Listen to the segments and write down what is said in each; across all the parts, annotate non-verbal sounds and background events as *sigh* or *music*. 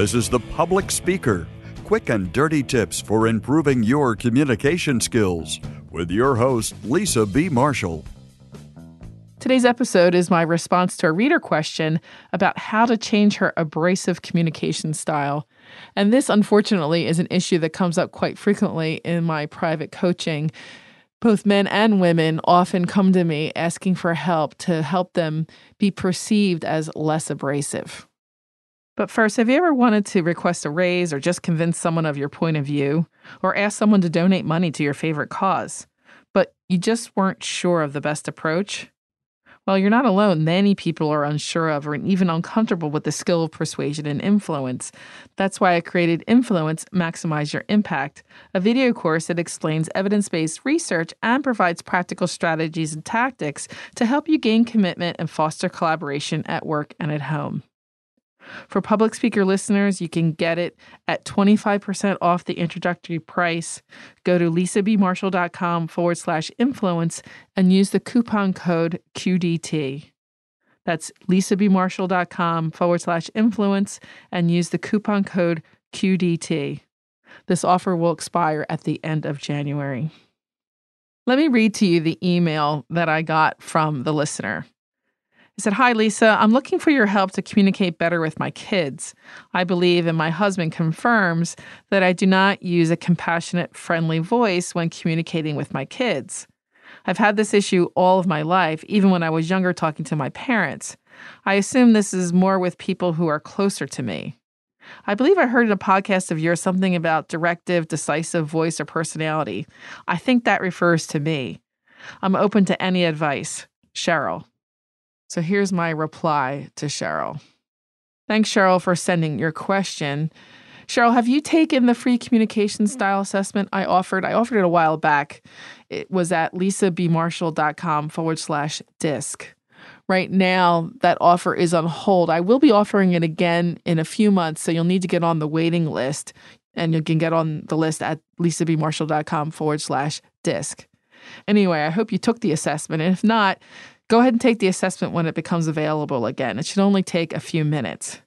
This is The Public Speaker quick and dirty tips for improving your communication skills with your host, Lisa B. Marshall. Today's episode is my response to a reader question about how to change her abrasive communication style. And this, unfortunately, is an issue that comes up quite frequently in my private coaching. Both men and women often come to me asking for help to help them be perceived as less abrasive. But first, have you ever wanted to request a raise or just convince someone of your point of view or ask someone to donate money to your favorite cause, but you just weren't sure of the best approach? Well, you're not alone. Many people are unsure of or even uncomfortable with the skill of persuasion and influence. That's why I created Influence Maximize Your Impact, a video course that explains evidence based research and provides practical strategies and tactics to help you gain commitment and foster collaboration at work and at home. For public speaker listeners, you can get it at 25% off the introductory price. Go to lisabmarshall.com forward slash influence and use the coupon code QDT. That's lisabmarshall.com forward slash influence and use the coupon code QDT. This offer will expire at the end of January. Let me read to you the email that I got from the listener. Said, Hi, Lisa. I'm looking for your help to communicate better with my kids. I believe, and my husband confirms, that I do not use a compassionate, friendly voice when communicating with my kids. I've had this issue all of my life, even when I was younger talking to my parents. I assume this is more with people who are closer to me. I believe I heard in a podcast of yours something about directive, decisive voice or personality. I think that refers to me. I'm open to any advice. Cheryl. So here's my reply to Cheryl. Thanks, Cheryl, for sending your question. Cheryl, have you taken the free communication mm-hmm. style assessment I offered? I offered it a while back. It was at lisabmarshall.com forward slash disc. Right now, that offer is on hold. I will be offering it again in a few months, so you'll need to get on the waiting list, and you can get on the list at lisabmarshall.com forward slash disc. Anyway, I hope you took the assessment, and if not, Go ahead and take the assessment when it becomes available again. It should only take a few minutes.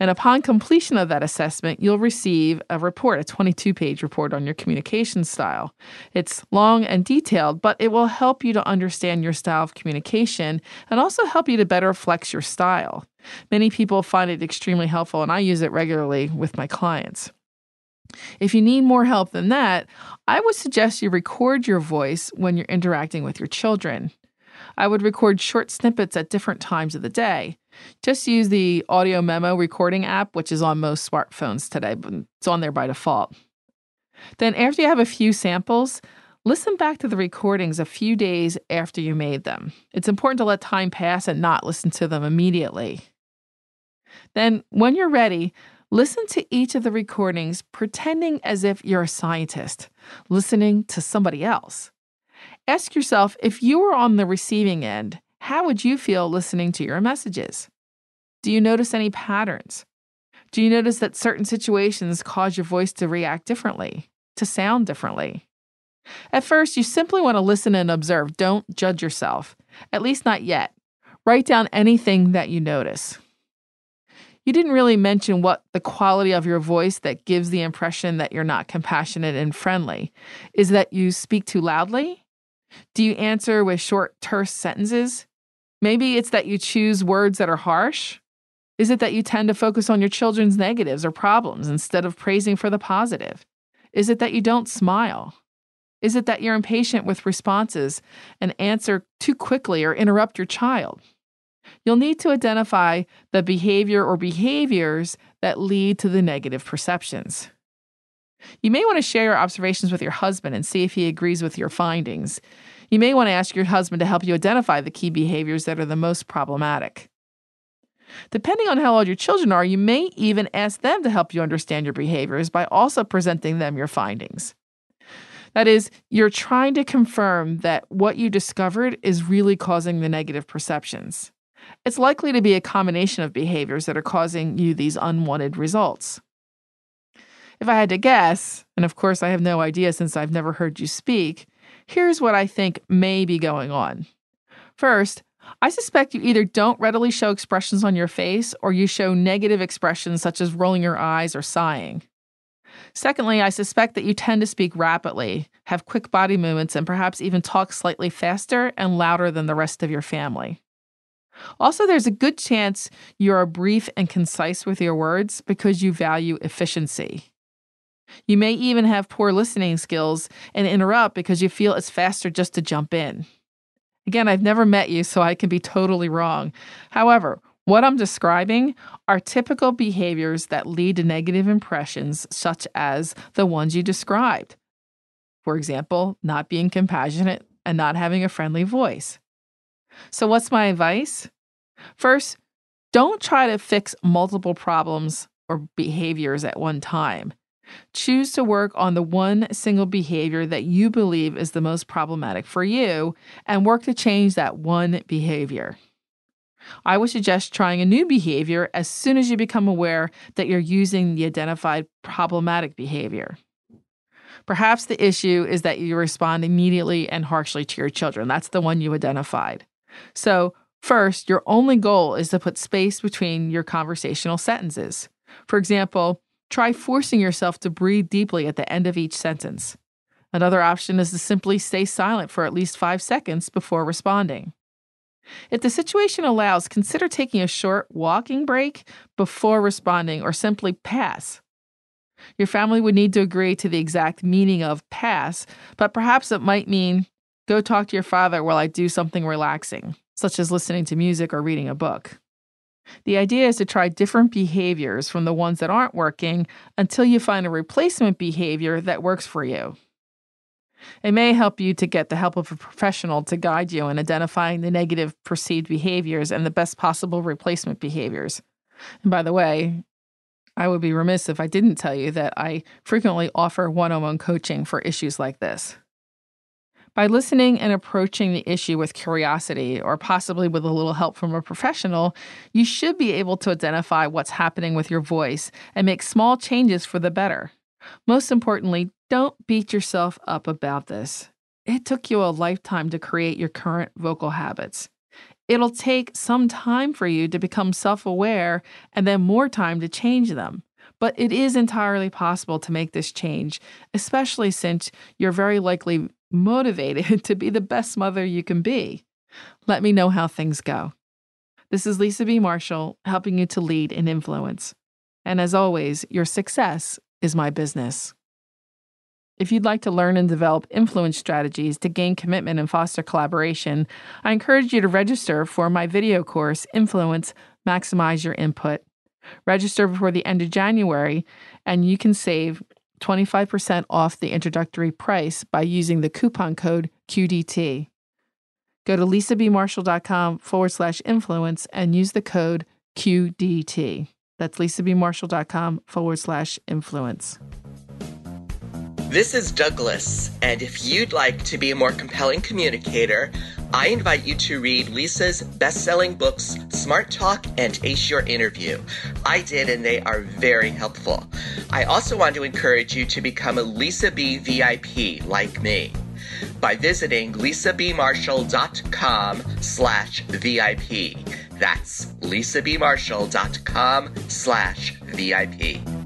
And upon completion of that assessment, you'll receive a report, a 22 page report on your communication style. It's long and detailed, but it will help you to understand your style of communication and also help you to better flex your style. Many people find it extremely helpful, and I use it regularly with my clients. If you need more help than that, I would suggest you record your voice when you're interacting with your children. I would record short snippets at different times of the day. Just use the audio memo recording app, which is on most smartphones today, but it's on there by default. Then, after you have a few samples, listen back to the recordings a few days after you made them. It's important to let time pass and not listen to them immediately. Then, when you're ready, listen to each of the recordings pretending as if you're a scientist, listening to somebody else. Ask yourself if you were on the receiving end, how would you feel listening to your messages? Do you notice any patterns? Do you notice that certain situations cause your voice to react differently, to sound differently? At first, you simply want to listen and observe. Don't judge yourself, at least not yet. Write down anything that you notice. You didn't really mention what the quality of your voice that gives the impression that you're not compassionate and friendly. Is that you speak too loudly? Do you answer with short, terse sentences? Maybe it's that you choose words that are harsh. Is it that you tend to focus on your children's negatives or problems instead of praising for the positive? Is it that you don't smile? Is it that you're impatient with responses and answer too quickly or interrupt your child? You'll need to identify the behavior or behaviors that lead to the negative perceptions. You may want to share your observations with your husband and see if he agrees with your findings. You may want to ask your husband to help you identify the key behaviors that are the most problematic. Depending on how old your children are, you may even ask them to help you understand your behaviors by also presenting them your findings. That is, you're trying to confirm that what you discovered is really causing the negative perceptions. It's likely to be a combination of behaviors that are causing you these unwanted results. If I had to guess, and of course I have no idea since I've never heard you speak, here's what I think may be going on. First, I suspect you either don't readily show expressions on your face or you show negative expressions such as rolling your eyes or sighing. Secondly, I suspect that you tend to speak rapidly, have quick body movements, and perhaps even talk slightly faster and louder than the rest of your family. Also, there's a good chance you are brief and concise with your words because you value efficiency. You may even have poor listening skills and interrupt because you feel it's faster just to jump in. Again, I've never met you, so I can be totally wrong. However, what I'm describing are typical behaviors that lead to negative impressions, such as the ones you described. For example, not being compassionate and not having a friendly voice. So, what's my advice? First, don't try to fix multiple problems or behaviors at one time. Choose to work on the one single behavior that you believe is the most problematic for you and work to change that one behavior. I would suggest trying a new behavior as soon as you become aware that you're using the identified problematic behavior. Perhaps the issue is that you respond immediately and harshly to your children. That's the one you identified. So, first, your only goal is to put space between your conversational sentences. For example, Try forcing yourself to breathe deeply at the end of each sentence. Another option is to simply stay silent for at least five seconds before responding. If the situation allows, consider taking a short walking break before responding or simply pass. Your family would need to agree to the exact meaning of pass, but perhaps it might mean go talk to your father while I do something relaxing, such as listening to music or reading a book. The idea is to try different behaviors from the ones that aren't working until you find a replacement behavior that works for you. It may help you to get the help of a professional to guide you in identifying the negative perceived behaviors and the best possible replacement behaviors. And by the way, I would be remiss if I didn't tell you that I frequently offer one on one coaching for issues like this. By listening and approaching the issue with curiosity, or possibly with a little help from a professional, you should be able to identify what's happening with your voice and make small changes for the better. Most importantly, don't beat yourself up about this. It took you a lifetime to create your current vocal habits. It'll take some time for you to become self aware and then more time to change them. But it is entirely possible to make this change, especially since you're very likely motivated *laughs* to be the best mother you can be. Let me know how things go. This is Lisa B. Marshall, helping you to lead and influence. And as always, your success is my business. If you'd like to learn and develop influence strategies to gain commitment and foster collaboration, I encourage you to register for my video course, Influence Maximize Your Input. Register before the end of January, and you can save 25% off the introductory price by using the coupon code QDT. Go to lisabmarshall.com forward slash influence and use the code QDT. That's lisabmarshall.com forward slash influence. This is Douglas, and if you'd like to be a more compelling communicator, I invite you to read Lisa's best selling books, Smart Talk and Ace Your Interview. I did, and they are very helpful. I also want to encourage you to become a Lisa B VIP like me by visiting lisabmarshall.com slash VIP. That's lisabmarshall.com slash VIP.